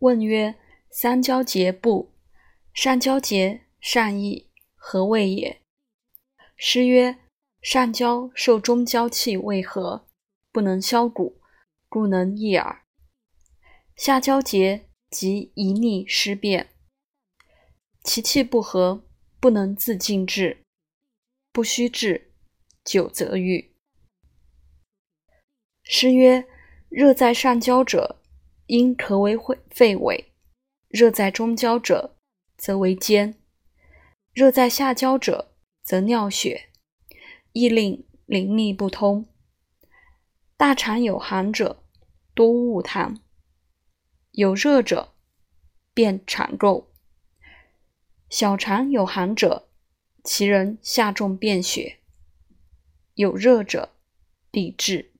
问曰：三焦结不？上焦结，上矣。何谓也？师曰：上焦受中焦气未和，不能消谷，故能益耳。下焦结，即一逆失变，其气不和，不能自静治，不须治，久则愈。师曰：热在上焦者，应咳为肺痿；热在中焦者，则为坚；热在下焦者，则尿血，亦令淋漓不通。大肠有寒者，多恶痰；有热者，便肠垢；小肠有寒者，其人下重便血；有热者，必滞。